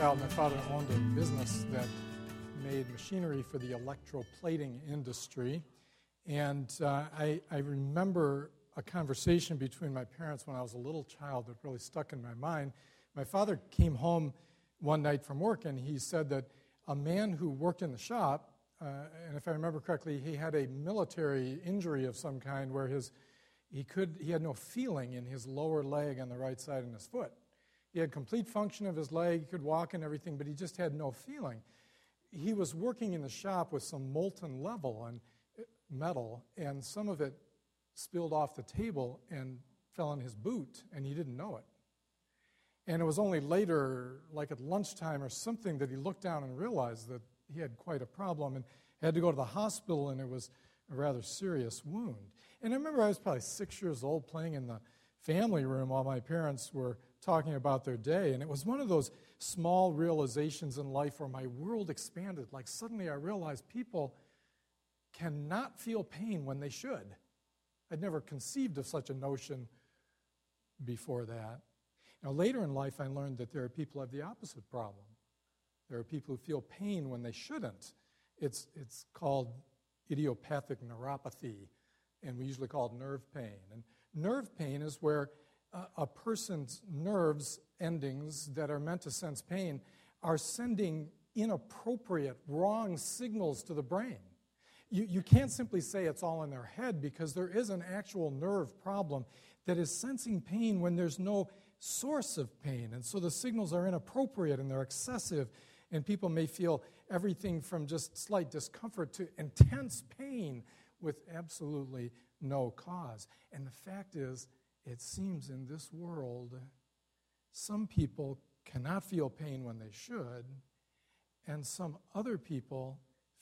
child, my father owned a business that made machinery for the electroplating industry. And uh, I, I, remember a conversation between my parents when I was a little child that really stuck in my mind. My father came home one night from work and he said that a man who worked in the shop, uh, and if I remember correctly, he had a military injury of some kind where his, he, could, he had no feeling in his lower leg on the right side and his foot. He had complete function of his leg, he could walk and everything, but he just had no feeling. He was working in the shop with some molten level and uh, metal, and some of it spilled off the table and fell on his boot, and he didn't know it. And it was only later, like at lunchtime or something, that he looked down and realized that he had quite a problem and had to go to the hospital, and it was a rather serious wound. And I remember I was probably six years old playing in the family room while my parents were talking about their day. And it was one of those small realizations in life where my world expanded. Like suddenly I realized people cannot feel pain when they should. I'd never conceived of such a notion before that. Now, later in life, I learned that there are people who have the opposite problem. There are people who feel pain when they shouldn't. It's, it's called idiopathic neuropathy, and we usually call it nerve pain. And nerve pain is where a person's nerves endings that are meant to sense pain are sending inappropriate, wrong signals to the brain. You, you can't simply say it's all in their head because there is an actual nerve problem that is sensing pain when there's no source of pain. And so the signals are inappropriate and they're excessive, and people may feel everything from just slight discomfort to intense pain with absolutely no cause. And the fact is, it seems in this world, some people cannot feel pain when they should, and some other people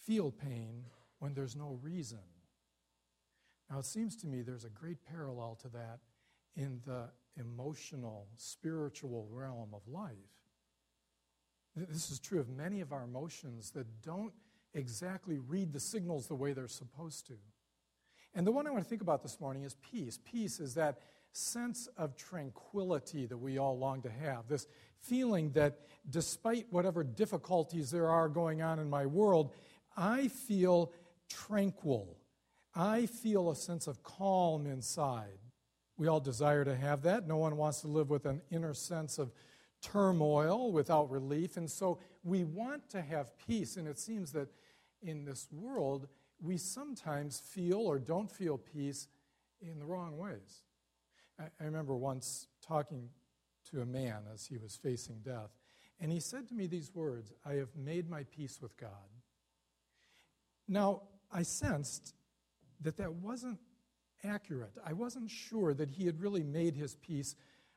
feel pain when there's no reason. Now, it seems to me there's a great parallel to that in the emotional, spiritual realm of life. This is true of many of our emotions that don't exactly read the signals the way they're supposed to. And the one I want to think about this morning is peace. Peace is that sense of tranquility that we all long to have, this feeling that despite whatever difficulties there are going on in my world, I feel tranquil. I feel a sense of calm inside. We all desire to have that. No one wants to live with an inner sense of turmoil without relief. And so we want to have peace. And it seems that in this world, we sometimes feel or don't feel peace in the wrong ways. I, remember once talking to a man as he was facing death, and he said to me these words I have made my peace with God. Now, I sensed that that wasn't accurate. I wasn't sure that he had really made his peace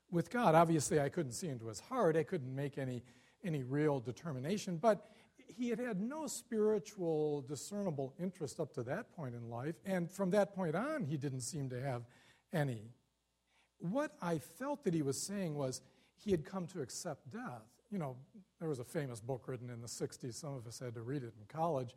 with God. Obviously, I couldn't see into his heart, I couldn't make any, any real determination, but he had had no spiritual discernible interest up to that point in life, and from that point on, he didn't seem to have any what I felt that he was saying was he had come to accept death. You know, there was a famous book written in the 60s, some of us had to read it in college,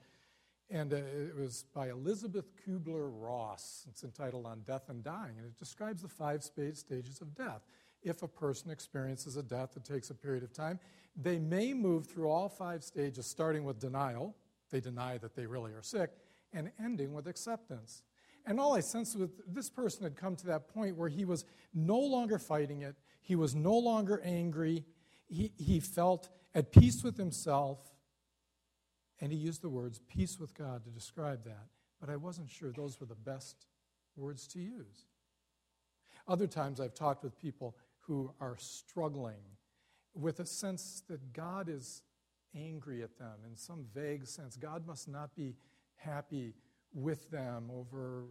and uh, it was by Elizabeth Kubler Ross. It's entitled On Death and Dying, and it describes the five stages of death. If a person experiences a death that takes a period of time, they may move through all five stages, starting with denial, they deny that they really are sick, and ending with acceptance. And all I sensed was this person had come to that point where he was no longer fighting it, he was no longer angry, he, he felt at peace with himself, and he used the words peace with God to describe that. But I wasn't sure those were the best words to use. Other times I've talked with people who are struggling with a sense that God is angry at them in some vague sense. God must not be happy with them over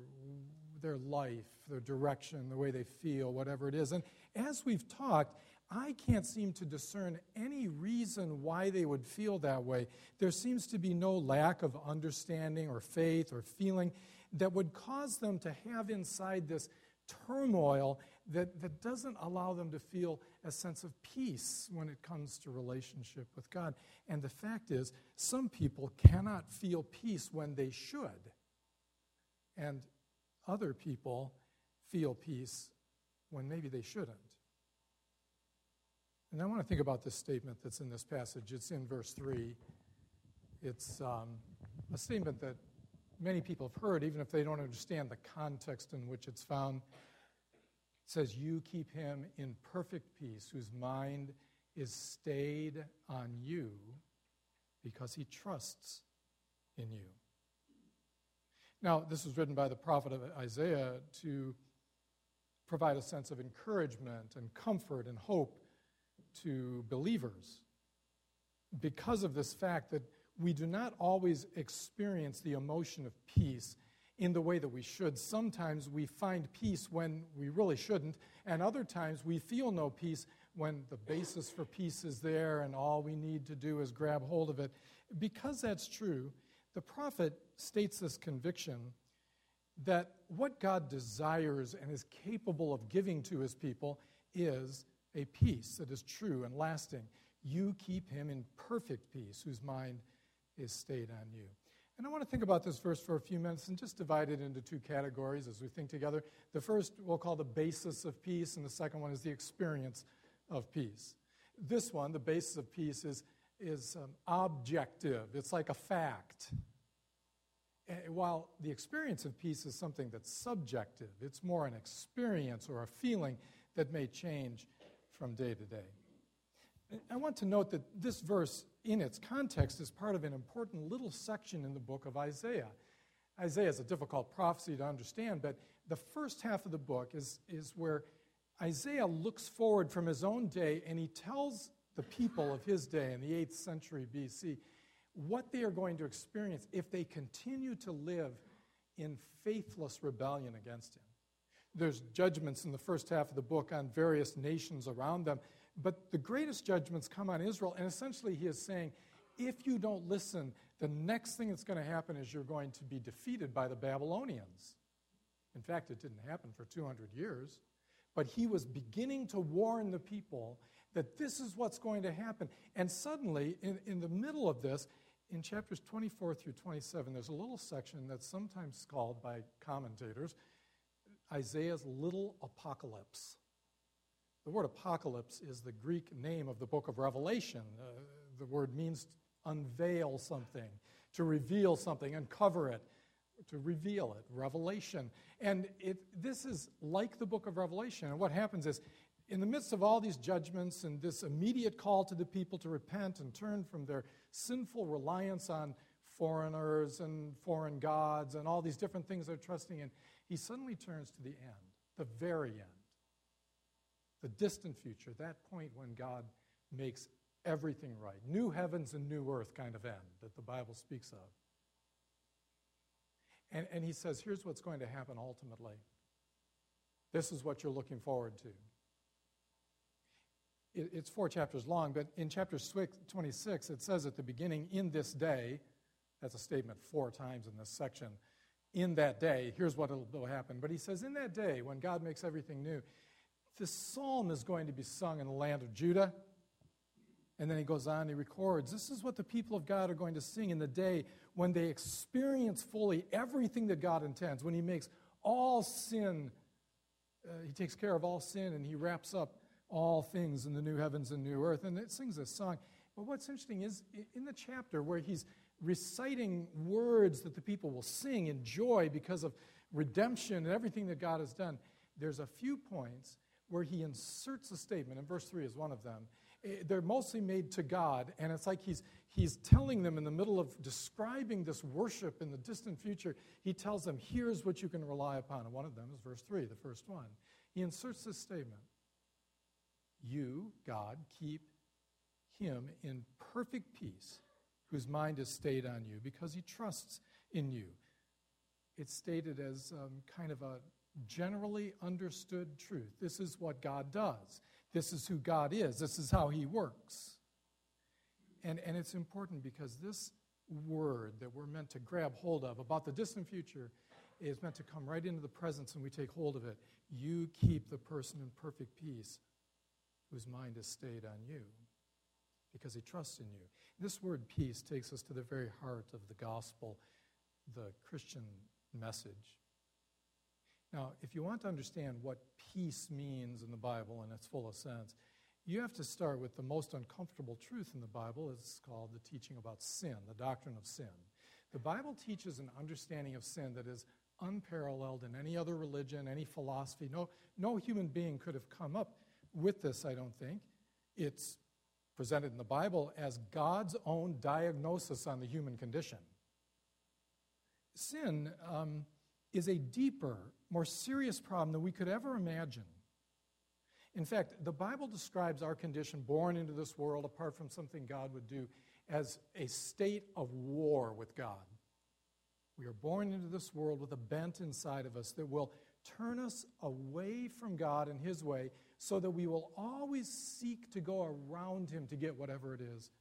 their life, their direction, the way they feel, whatever it is. And as we've talked, I can't seem to discern any reason why they would feel that way. There seems to be no lack of understanding or faith or feeling that would cause them to have inside this turmoil that, that doesn't allow them to feel a sense of peace when it comes to relationship with God. And the fact is, some people cannot feel peace when they should and other people feel peace when maybe they shouldn't. And I want to think about this statement that's in this passage. It's in verse 3. It's um, a statement that many people have heard, even if they don't understand the context in which it's found. It says, You keep him in perfect peace, whose mind is stayed on you because he trusts in you. Now, this was written by the prophet Isaiah to provide a sense of encouragement and comfort and hope to believers because of this fact that we do not always experience the emotion of peace in the way that we should. Sometimes we find peace when we really shouldn't, and other times we feel no peace when the basis for peace is there and all we need to do is grab hold of it. Because that's true, the prophet states this conviction that what God desires and is capable of giving to his people is a peace that is true and lasting. You keep him in perfect peace, whose mind is stayed on you. And I want to think about this verse for a few minutes and just divide it into two categories as we think together. The first we'll call the basis of peace, and the second one is the experience of peace. This one, the basis of peace, is, is um, objective, it's like a fact. And while the experience of peace is something that's subjective, it's more an experience or a feeling that may change from day to day. I want to note that this verse, in its context, is part of an important little section in the book of Isaiah. Isaiah is a difficult prophecy to understand, but the first half of the book is, is where Isaiah looks forward from his own day and he tells the people of his day in the 8th century BC what they are going to experience if they continue to live in faithless rebellion against him. There's judgments in the first half of the book on various nations around them, but the greatest judgments come on Israel, and essentially he is saying, if you don't listen, the next thing that's going to happen is you're going to be defeated by the Babylonians. In fact, it didn't happen for 200 years, but he was beginning to warn the people that this is what's going to happen. And suddenly, in, in the middle of this, in chapters 24 through 27, there's a little section that's sometimes called by commentators Isaiah's little apocalypse. The word apocalypse is the Greek name of the book of Revelation. Uh, the word means unveil something, to reveal something, uncover it, to reveal it, revelation. And it, this is like the book of Revelation. And what happens is in the midst of all these judgments and this immediate call to the people to repent and turn from their sinful reliance on foreigners and foreign gods and all these different things they're trusting in, he suddenly turns to the end, the very end, the distant future, that point when God makes everything right. New heavens and new earth kind of end that the Bible speaks of. And, and he says, here's what's going to happen ultimately. This is what you're looking forward to it's four chapters long, but in chapter 26, it says at the beginning, in this day, that's a statement four times in this section, in that day, here's what will happen. But he says, in that day, when God makes everything new, this psalm is going to be sung in the land of Judah. And then he goes on, he records, this is what the people of God are going to sing in the day when they experience fully everything that God intends, when he makes all sin, uh, he takes care of all sin, and he wraps up all things in the new heavens and new earth. And it sings this song. But what's interesting is in the chapter where he's reciting words that the people will sing in joy because of redemption and everything that God has done, there's a few points where he inserts a statement, and verse 3 is one of them. They're mostly made to God, and it's like he's, he's telling them in the middle of describing this worship in the distant future, he tells them, here's what you can rely upon. And one of them is verse 3, the first one. He inserts this statement you, God, keep him in perfect peace, whose mind is stayed on you, because he trusts in you. It's stated as um, kind of a generally understood truth. This is what God does. This is who God is. This is how he works. And, and it's important because this word that we're meant to grab hold of about the distant future is meant to come right into the presence and we take hold of it. You keep the person in perfect peace whose mind is stayed on you because he trusts in you. This word peace takes us to the very heart of the gospel, the Christian message. Now, if you want to understand what peace means in the Bible in its fullest sense, you have to start with the most uncomfortable truth in the Bible. It's called the teaching about sin, the doctrine of sin. The Bible teaches an understanding of sin that is unparalleled in any other religion, any philosophy. No, no human being could have come up with this, I don't think. It's presented in the Bible as God's own diagnosis on the human condition. Sin um, is a deeper, more serious problem than we could ever imagine. In fact, the Bible describes our condition born into this world apart from something God would do as a state of war with God. We are born into this world with a bent inside of us that will turn us away from God and His way so that we will always seek to go around Him to get whatever it is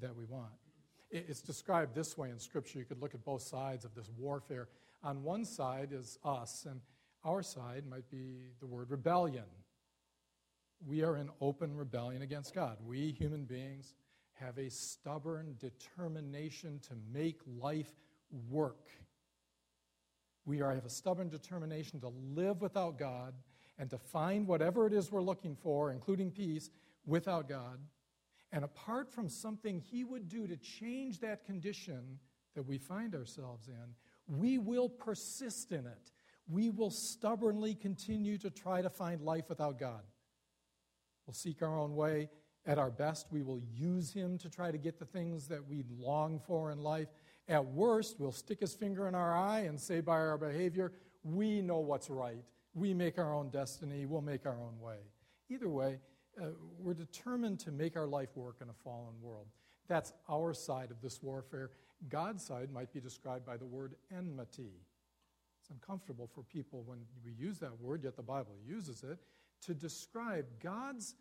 that we want. It's described this way in Scripture. You could look at both sides of this warfare. On one side is us, and our side might be the word rebellion. We are in open rebellion against God. We human beings have a stubborn determination to make life work. We are, have a stubborn determination to live without God and to find whatever it is we're looking for, including peace, without God. And apart from something He would do to change that condition that we find ourselves in, we will persist in it. We will stubbornly continue to try to find life without God. We'll seek our own way. At our best, we will use Him to try to get the things that we long for in life. At worst, we'll stick his finger in our eye and say by our behavior, we know what's right. We make our own destiny. We'll make our own way. Either way, uh, we're determined to make our life work in a fallen world. That's our side of this warfare. God's side might be described by the word enmity. It's uncomfortable for people when we use that word, yet the Bible uses it, to describe God's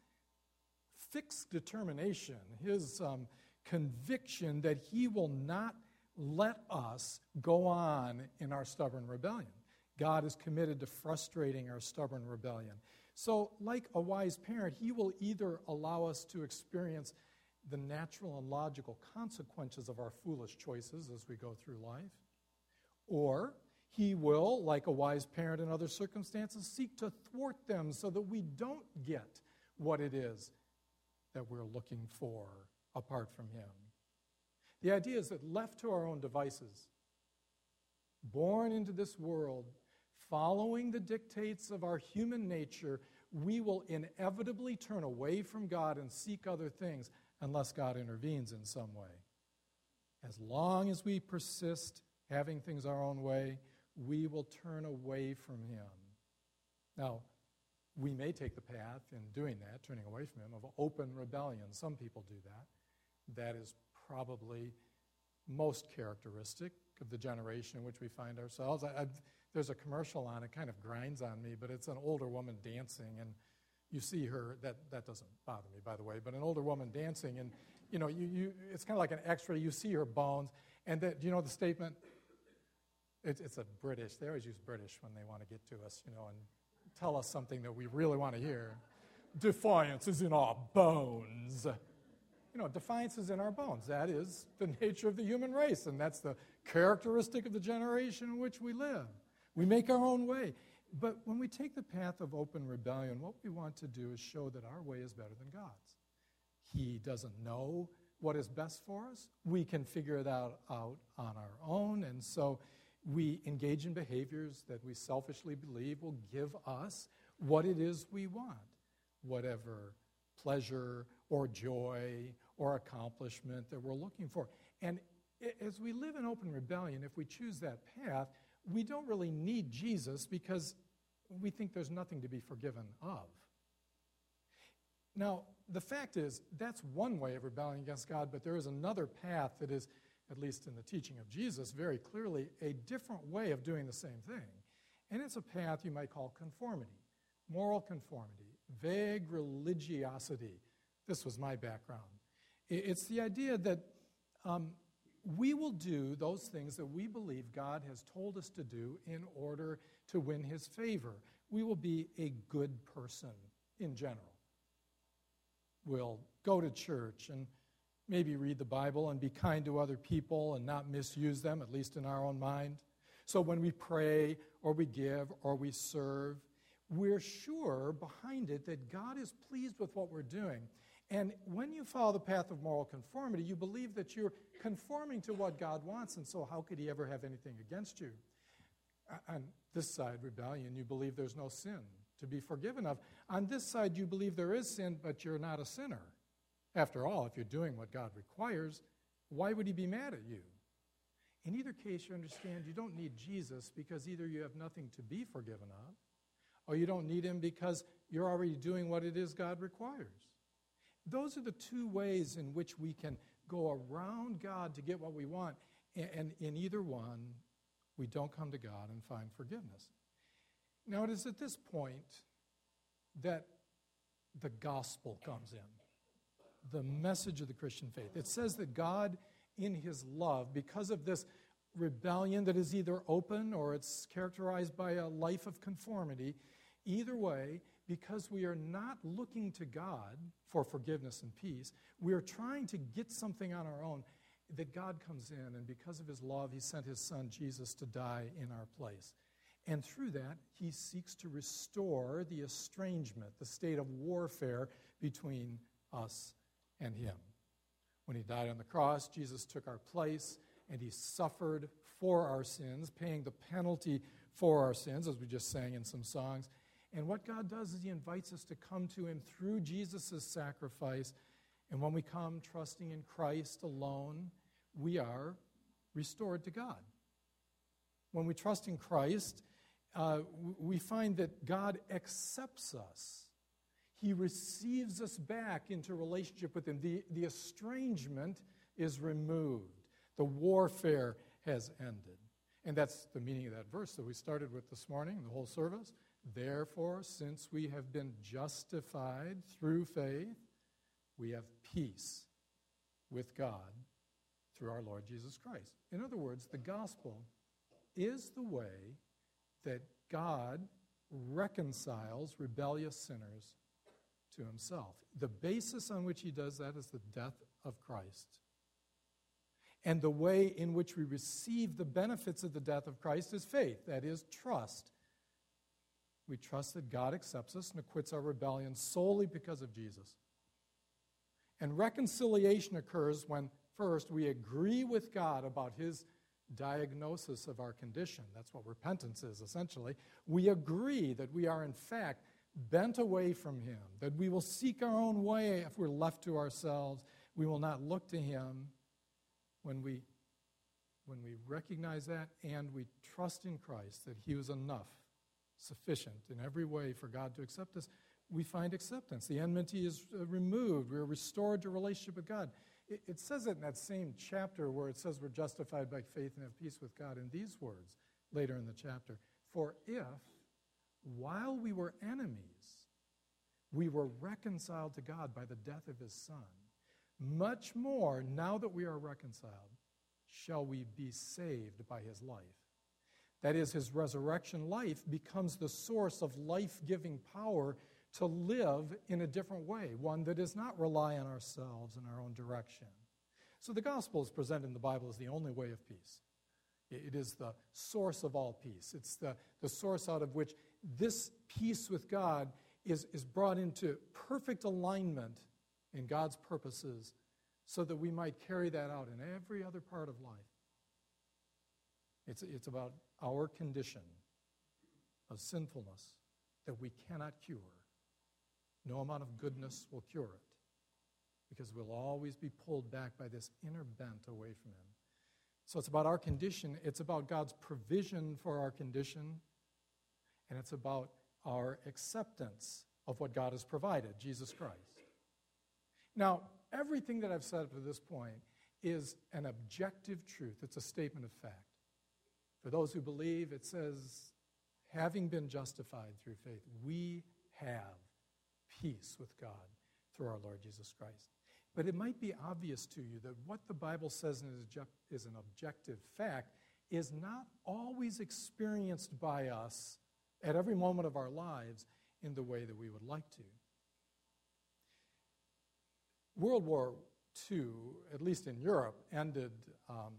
fixed determination, his um, conviction that he will not let us go on in our stubborn rebellion. God is committed to frustrating our stubborn rebellion. So, like a wise parent, he will either allow us to experience the natural and logical consequences of our foolish choices as we go through life, or he will, like a wise parent in other circumstances, seek to thwart them so that we don't get what it is that we're looking for apart from him. The idea is that left to our own devices, born into this world, following the dictates of our human nature, we will inevitably turn away from God and seek other things unless God intervenes in some way. As long as we persist having things our own way, we will turn away from Him. Now, we may take the path in doing that, turning away from Him, of open rebellion. Some people do that. That is probably most characteristic of the generation in which we find ourselves. I, there's a commercial on it, kind of grinds on me, but it's an older woman dancing, and you see her. That that doesn't bother me, by the way. But an older woman dancing, and you know, you, you it's kind of like an X-ray. You see her bones, and that, you know the statement? It, it's a British. They always use British when they want to get to us, you know, and tell us something that we really want to hear. Defiance is in our bones you know, defiance is in our bones. That is the nature of the human race, and that's the characteristic of the generation in which we live. We make our own way. But when we take the path of open rebellion, what we want to do is show that our way is better than God's. He doesn't know what is best for us. We can figure it out, out on our own, and so we engage in behaviors that we selfishly believe will give us what it is we want, whatever pleasure or joy or accomplishment that we're looking for. And as we live in open rebellion, if we choose that path, we don't really need Jesus because we think there's nothing to be forgiven of. Now, the fact is, that's one way of rebelling against God, but there is another path that is, at least in the teaching of Jesus, very clearly a different way of doing the same thing. And it's a path you might call conformity, moral conformity, vague religiosity this was my background. It's the idea that um, we will do those things that we believe God has told us to do in order to win his favor. We will be a good person in general. We'll go to church and maybe read the Bible and be kind to other people and not misuse them, at least in our own mind. So when we pray or we give or we serve, we're sure behind it that God is pleased with what we're doing. And when you follow the path of moral conformity, you believe that you're conforming to what God wants, and so how could He ever have anything against you? On this side, rebellion, you believe there's no sin to be forgiven of. On this side, you believe there is sin, but you're not a sinner. After all, if you're doing what God requires, why would He be mad at you? In either case, you understand you don't need Jesus because either you have nothing to be forgiven of, or you don't need Him because you're already doing what it is God requires. Those are the two ways in which we can go around God to get what we want, and in either one, we don't come to God and find forgiveness. Now, it is at this point that the gospel comes in, the message of the Christian faith. It says that God, in his love, because of this rebellion that is either open or it's characterized by a life of conformity, either way, because we are not looking to God for forgiveness and peace, we are trying to get something on our own, that God comes in, and because of his love, he sent his son Jesus to die in our place. And through that, he seeks to restore the estrangement, the state of warfare between us and him. When he died on the cross, Jesus took our place and he suffered for our sins, paying the penalty for our sins, as we just sang in some songs. And what God does is he invites us to come to him through Jesus' sacrifice. And when we come trusting in Christ alone, we are restored to God. When we trust in Christ, uh, we find that God accepts us. He receives us back into relationship with Him. The, the estrangement is removed, the warfare has ended. And that's the meaning of that verse that we started with this morning, the whole service. Therefore, since we have been justified through faith, we have peace with God through our Lord Jesus Christ. In other words, the gospel is the way that God reconciles rebellious sinners to himself. The basis on which he does that is the death of Christ. And the way in which we receive the benefits of the death of Christ is faith, that is, trust. We trust that God accepts us and acquits our rebellion solely because of Jesus. And reconciliation occurs when, first, we agree with God about his diagnosis of our condition. That's what repentance is, essentially. We agree that we are, in fact, bent away from Him, that we will seek our own way if we're left to ourselves. We will not look to Him when we, when we recognize that and we trust in Christ that He was enough, sufficient in every way for God to accept us. We find acceptance. The enmity is uh, removed. We're restored to relationship with God. It, it says it in that same chapter where it says we're justified by faith and have peace with God in these words later in the chapter. For if, while we were enemies, we were reconciled to God by the death of his Son, much more, now that we are reconciled, shall we be saved by his life. That is, his resurrection life becomes the source of life giving power to live in a different way, one that does not rely on ourselves and our own direction. So the gospel is presented in the Bible as the only way of peace. It is the source of all peace. It's the, the source out of which this peace with God is, is brought into perfect alignment in God's purposes so that we might carry that out in every other part of life. It's, it's about our condition of sinfulness that we cannot cure no amount of goodness will cure it because we'll always be pulled back by this inner bent away from Him. So it's about our condition, it's about God's provision for our condition, and it's about our acceptance of what God has provided, Jesus Christ. Now, everything that I've said up to this point is an objective truth, it's a statement of fact. For those who believe, it says, having been justified through faith, we have peace with God through our Lord Jesus Christ. But it might be obvious to you that what the Bible says is an objective fact is not always experienced by us at every moment of our lives in the way that we would like to. World War II, at least in Europe, ended um,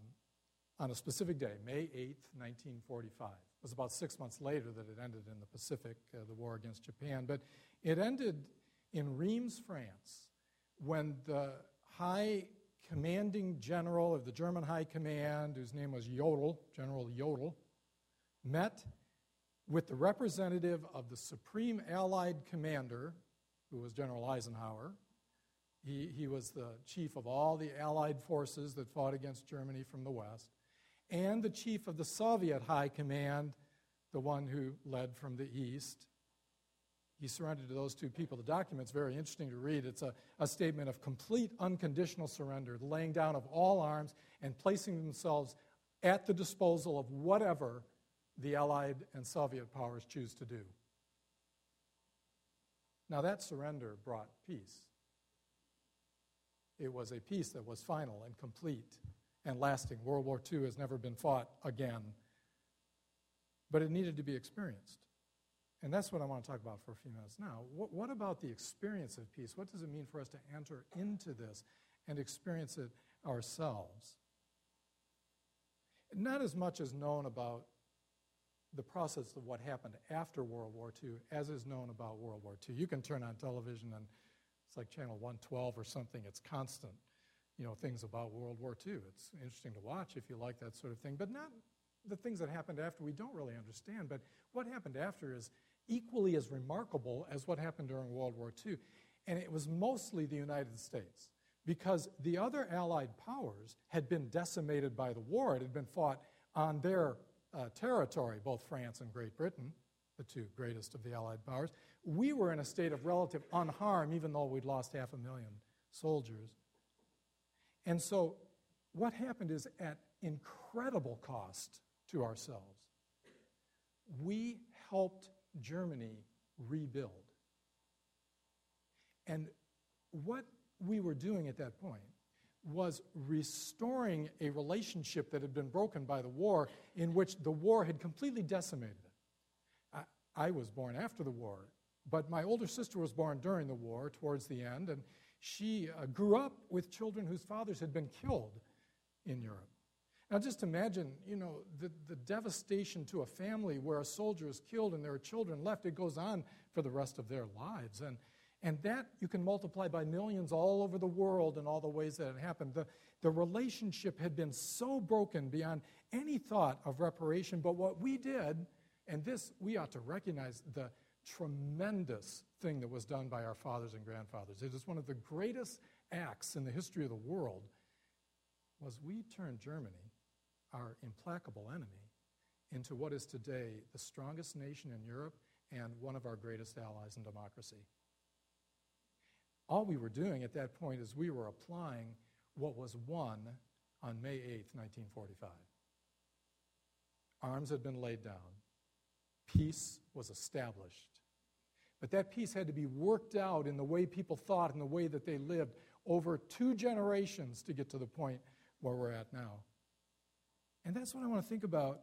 on a specific day, May 8, 1945. It was about six months later that it ended in the Pacific, uh, the war against Japan. But it ended in Reims, France, when the high commanding general of the German High Command, whose name was Jodl, General Jodl, met with the representative of the Supreme Allied Commander, who was General Eisenhower. He, he was the chief of all the Allied forces that fought against Germany from the West, and the chief of the Soviet High Command, the one who led from the East. He surrendered to those two people. The document's very interesting to read. It's a, a statement of complete unconditional surrender, the laying down of all arms and placing themselves at the disposal of whatever the Allied and Soviet powers choose to do. Now, that surrender brought peace. It was a peace that was final and complete and lasting. World War II has never been fought again, but it needed to be experienced. And that's what I want to talk about for a few minutes now. What, what, about the experience of peace? What does it mean for us to enter into this and experience it ourselves? Not as much is known about the process of what happened after World War II as is known about World War II. You can turn on television and it's like channel 112 or something. It's constant, you know, things about World War II. It's interesting to watch if you like that sort of thing, but not the things that happened after we don't really understand. But what happened after is equally as remarkable as what happened during World War II. And it was mostly the United States because the other Allied powers had been decimated by the war. It had been fought on their uh, territory, both France and Great Britain, the two greatest of the Allied powers. We were in a state of relative unharm, even though we'd lost half a million soldiers. And so, what happened is at incredible cost to ourselves, we helped Germany rebuild. And what we were doing at that point was restoring a relationship that had been broken by the war, in which the war had completely decimated it. I, I, was born after the war, but my older sister was born during the war, towards the end, and she uh, grew up with children whose fathers had been killed in Europe. Now, just imagine, you know, the, the devastation to a family where a soldier is killed and there are children left. It goes on for the rest of their lives. And and that you can multiply by millions all over the world in all the ways that it happened. The, the relationship had been so broken beyond any thought of reparation. But what we did, and this we ought to recognize the tremendous thing that was done by our fathers and grandfathers. It is one of the greatest acts in the history of the world was we turned Germany, our implacable enemy, into what is today the strongest nation in Europe and one of our greatest allies in democracy. All we were doing at that point is we were applying what was won on May 8, 1945. Arms had been laid down, peace was established. But that peace had to be worked out in the way people thought and the way that they lived over two generations to get to the point where we're at now. And that's what I want to think about.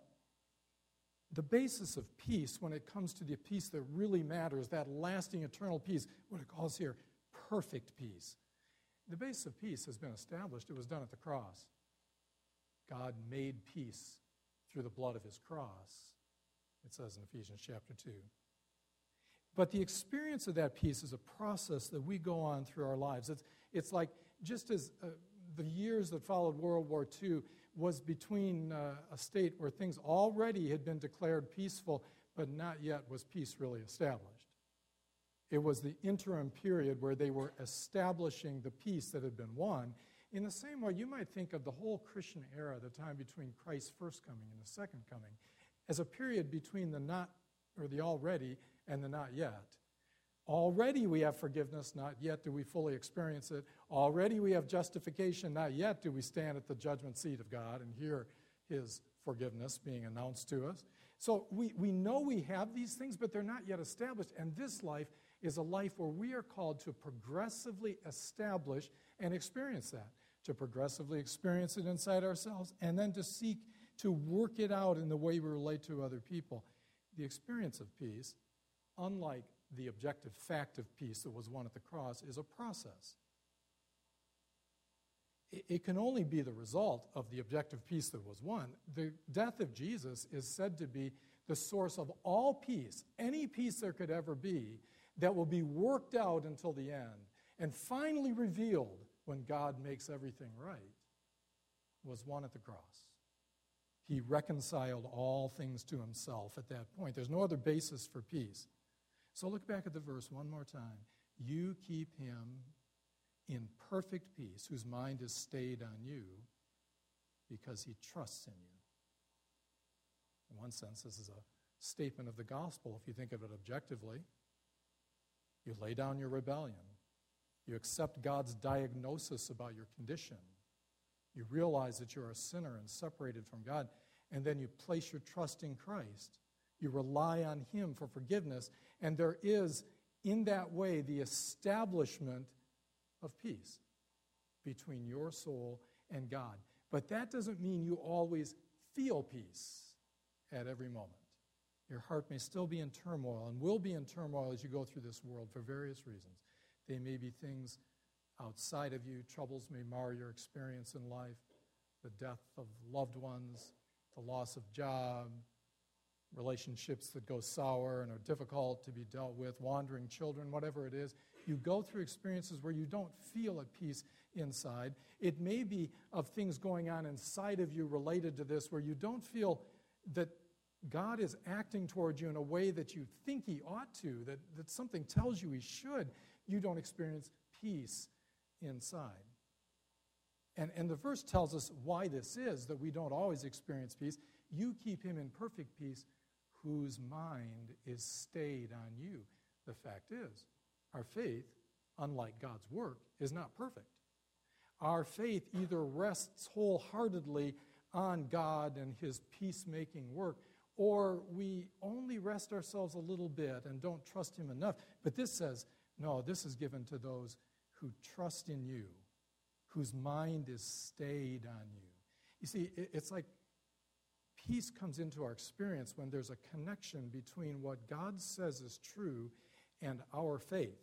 The basis of peace, when it comes to the peace that really matters, that lasting eternal peace, what it calls here perfect peace. The base of peace has been established. It was done at the cross. God made peace through the blood of his cross, it says in Ephesians chapter 2. But the experience of that peace is a process that we go on through our lives. It's, it's like just as uh, the years that followed World War II was between uh, a state where things already had been declared peaceful, but not yet was peace really established. It was the interim period where they were establishing the peace that had been won. In the same way, you might think of the whole Christian era, the time between Christ's first coming and the second coming, as a period between the not or the already and the not yet. Already we have forgiveness, not yet do we fully experience it. Already we have justification, not yet do we stand at the judgment seat of God and hear his forgiveness being announced to us. So we, we know we have these things, but they're not yet established. And this life is a life where we are called to progressively establish and experience that, to progressively experience it inside ourselves, and then to seek to work it out in the way we relate to other people. The experience of peace, unlike the objective fact of peace that was won at the cross, is a process. it can only be the result of the objective peace that was won. The death of Jesus is said to be the source of all peace, any peace there could ever be, that will be worked out until the end and finally revealed when God makes everything right, was won at the cross. He reconciled all things to himself at that point. There's no other basis for peace. So look back at the verse one more time. You keep him in perfect peace, whose mind is stayed on you because he trusts in you. In one sense, this is a statement of the gospel if you think of it objectively. You lay down your rebellion, you accept God's diagnosis about your condition, you realize that you're a sinner and separated from God, and then you place your trust in Christ. You rely on Him for forgiveness, and there is, in that way, the establishment of peace between your soul and God. But that doesn't mean you always feel peace at every moment. Your heart may still be in turmoil and will be in turmoil as you go through this world for various reasons. They may be things outside of you, troubles may mar your experience in life, the death of loved ones, the loss of job, relationships that go sour and are difficult to be dealt with, wandering children, whatever it is. You go through experiences where you don't feel at peace inside. It may be of things going on inside of you related to this where you don't feel that God is acting towards you in a way that you think He ought to, that, that something tells you He should. You don't experience peace inside. And, and the verse tells us why this is, that we don't always experience peace. You keep him in perfect peace whose mind is stayed on you. The fact is, our faith, unlike God's work, is not perfect. Our faith either rests wholeheartedly on God and his peacemaking work, or we only rest ourselves a little bit and don't trust him enough. But this says, no, this is given to those who trust in you, whose mind is stayed on you. You see, it's like peace comes into our experience when there's a connection between what God says is true and our faith.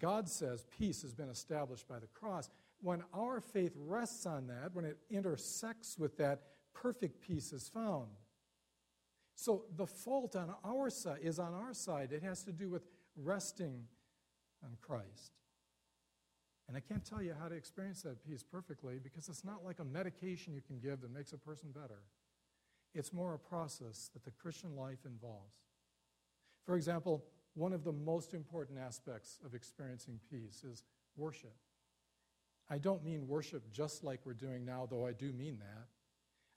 God says peace has been established by the cross. When our faith rests on that, when it intersects with that, perfect peace is found. So the fault on our side is on our side. It has to do with resting on Christ. And I can't tell you how to experience that peace perfectly because it's not like a medication you can give that makes a person better. It's more a process that the Christian life involves. For example, one of the most important aspects of experiencing peace is worship. I don't mean worship just like we're doing now, though I do mean that.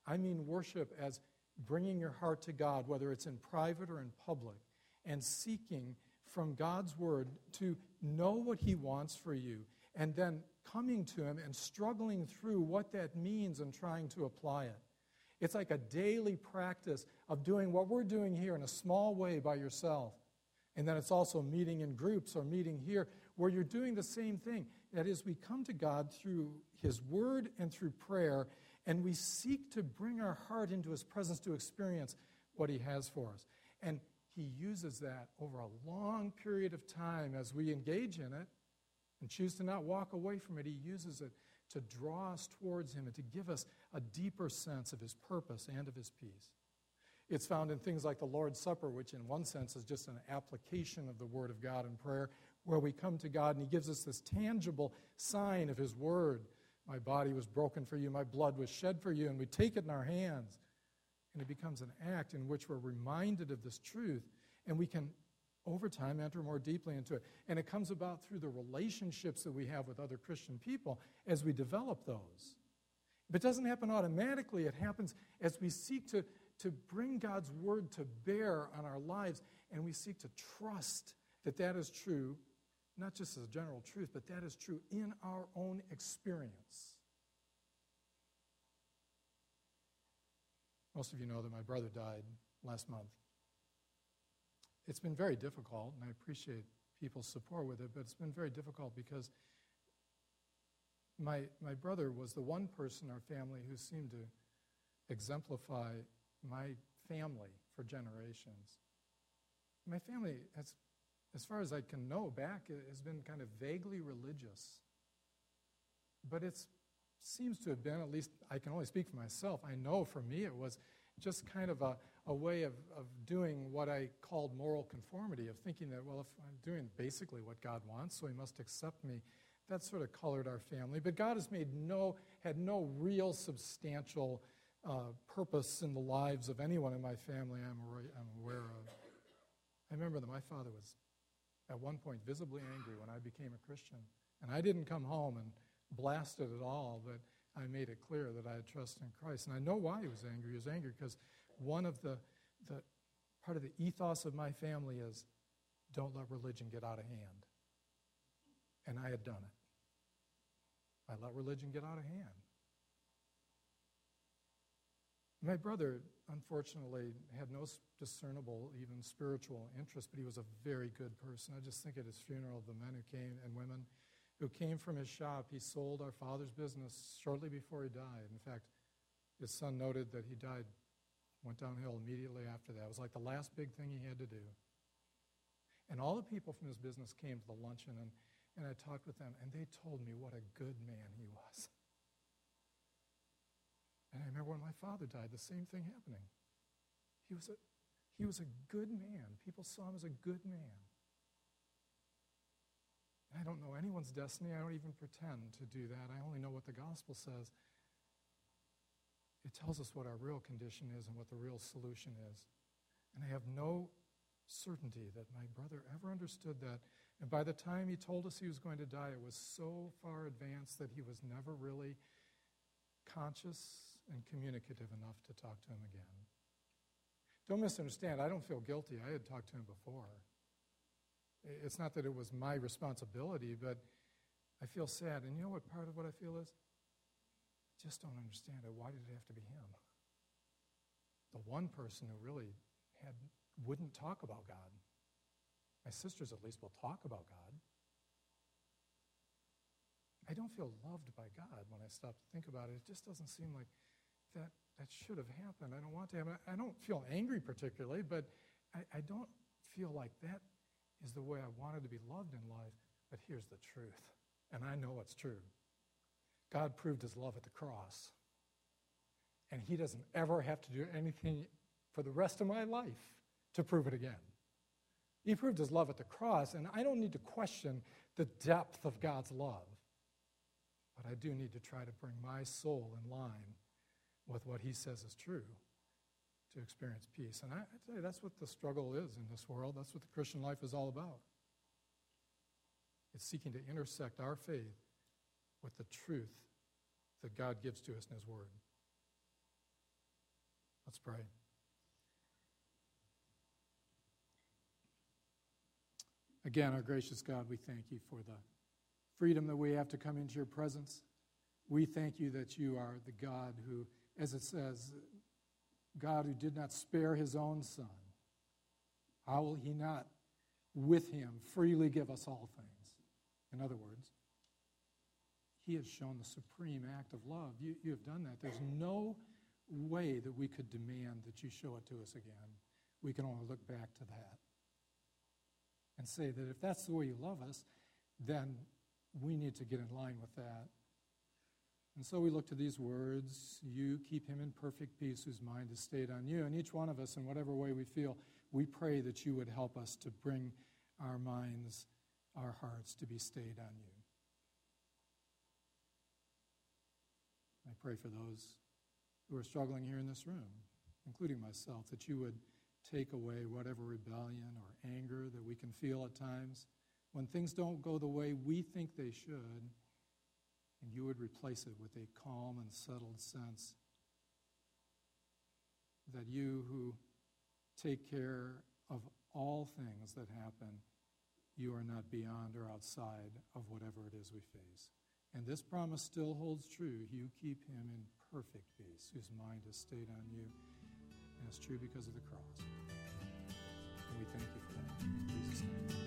I mean worship as bringing your heart to God, whether it's in private or in public, and seeking from God's Word to know what He wants for you, and then coming to Him and struggling through what that means and trying to apply it. It's like a daily practice of doing what we're doing here in a small way by yourself. And then it's also meeting in groups or meeting here where you're doing the same thing. That is, we come to God through His Word and through prayer, and we seek to bring our heart into His presence to experience what He has for us. And He uses that over a long period of time as we engage in it and choose to not walk away from it. He uses it to draw us towards Him and to give us a deeper sense of His purpose and of His peace. It's found in things like the Lord's Supper, which in one sense is just an application of the Word of God in prayer, where we come to God and He gives us this tangible sign of His Word. My body was broken for you, my blood was shed for you, and we take it in our hands. And it becomes an act in which we're reminded of this truth, and we can over time enter more deeply into it. And it comes about through the relationships that we have with other Christian people as we develop those. If it doesn't happen automatically, it happens as we seek to, to bring God's word to bear on our lives and we seek to trust that that is true, not just as a general truth, but that is true in our own experience. Most of you know that my brother died last month. It's been very difficult, and I appreciate people's support with it, but it's been very difficult because my, my brother was the one person in our family who seemed to exemplify my family for generations. My family, has, as far as I can know back, has been kind of vaguely religious. But it seems to have been, at least I can only speak for myself, I know for me it was just kind of a, a way of, of doing what I called moral conformity, of thinking that, well, if I'm doing basically what God wants, so He must accept me. That sort of colored our family. But God has made no, had no real substantial uh, purpose in the lives of anyone in my family I'm, I'm aware of. I remember that my father was at one point visibly angry when I became a Christian. And I didn't come home and blast it at all, but I made it clear that I had trust in Christ. And I know why he was angry. He was angry because one of the, the part of the ethos of my family is don't let religion get out of hand. And I had done it. I let religion get out of hand. My brother, unfortunately, had no discernible, even spiritual interest, but he was a very good person. I just think at his funeral, the men who came and women who came from his shop, he sold our father's business shortly before he died. In fact, his son noted that he died, went downhill immediately after that. It was like the last big thing he had to do. And all the people from his business came to the luncheon, and, and I talked with them, and they told me what a good man he was. And I remember when my father died, the same thing happening. He was a, he was a good man. People saw him as a good man. I don't know anyone's destiny. I don't even pretend to do that. I only know what the gospel says. It tells us what our real condition is and what the real solution is. And I have no certainty that my brother ever understood that. And by the time he told us he was going to die, it was so far advanced that he was never really conscious and communicative enough to talk to him again. Don't misunderstand, I don't feel guilty. I had talked to him before. It's not that it was my responsibility, but I feel sad. And you know what part of what I feel is? Just don't understand it. Why did it have to be him? The one person who really had, wouldn't talk about God. My sisters, at least, will talk about God. I don't feel loved by God when I stop to think about it. It just doesn't seem like that, that should have happened. I don't want to happen. I don't feel angry particularly, but I, I don't feel like that is the way I wanted to be loved in life. But here's the truth, and I know it's true. God proved his love at the cross. And he doesn't ever have to do anything for the rest of my life to prove it again. He proved his love at the cross, and I don't need to question the depth of God's love. But I do need to try to bring my soul in line with what he says is true to experience peace. And I, I tell you, that's what the struggle is in this world. That's what the Christian life is all about. It's seeking to intersect our faith with the truth that God gives to us in His Word. Let's pray. Again, our gracious God, we thank you for the freedom that we have to come into your presence. We thank you that you are the God who as it says, God who did not spare his own son, how will he not with him freely give us all things? In other words, he has shown the supreme act of love. You, you have done that. There's no way that we could demand that you show it to us again. We can only look back to that and say that if that's the way you love us, then we need to get in line with that and so we look to these words You keep him in perfect peace whose mind is stayed on you. And each one of us, in whatever way we feel, we pray that you would help us to bring our minds, our hearts to be stayed on you. I pray for those who are struggling here in this room, including myself, that you would take away whatever rebellion or anger that we can feel at times when things don't go the way we think they should and you would replace it with a calm and settled sense that you who take care of all things that happen, you are not beyond or outside of whatever it is we face. And this promise still holds true. You keep him in perfect peace, whose mind is stayed on you. And it's true because of the cross. And we thank you for that. In Jesus' name.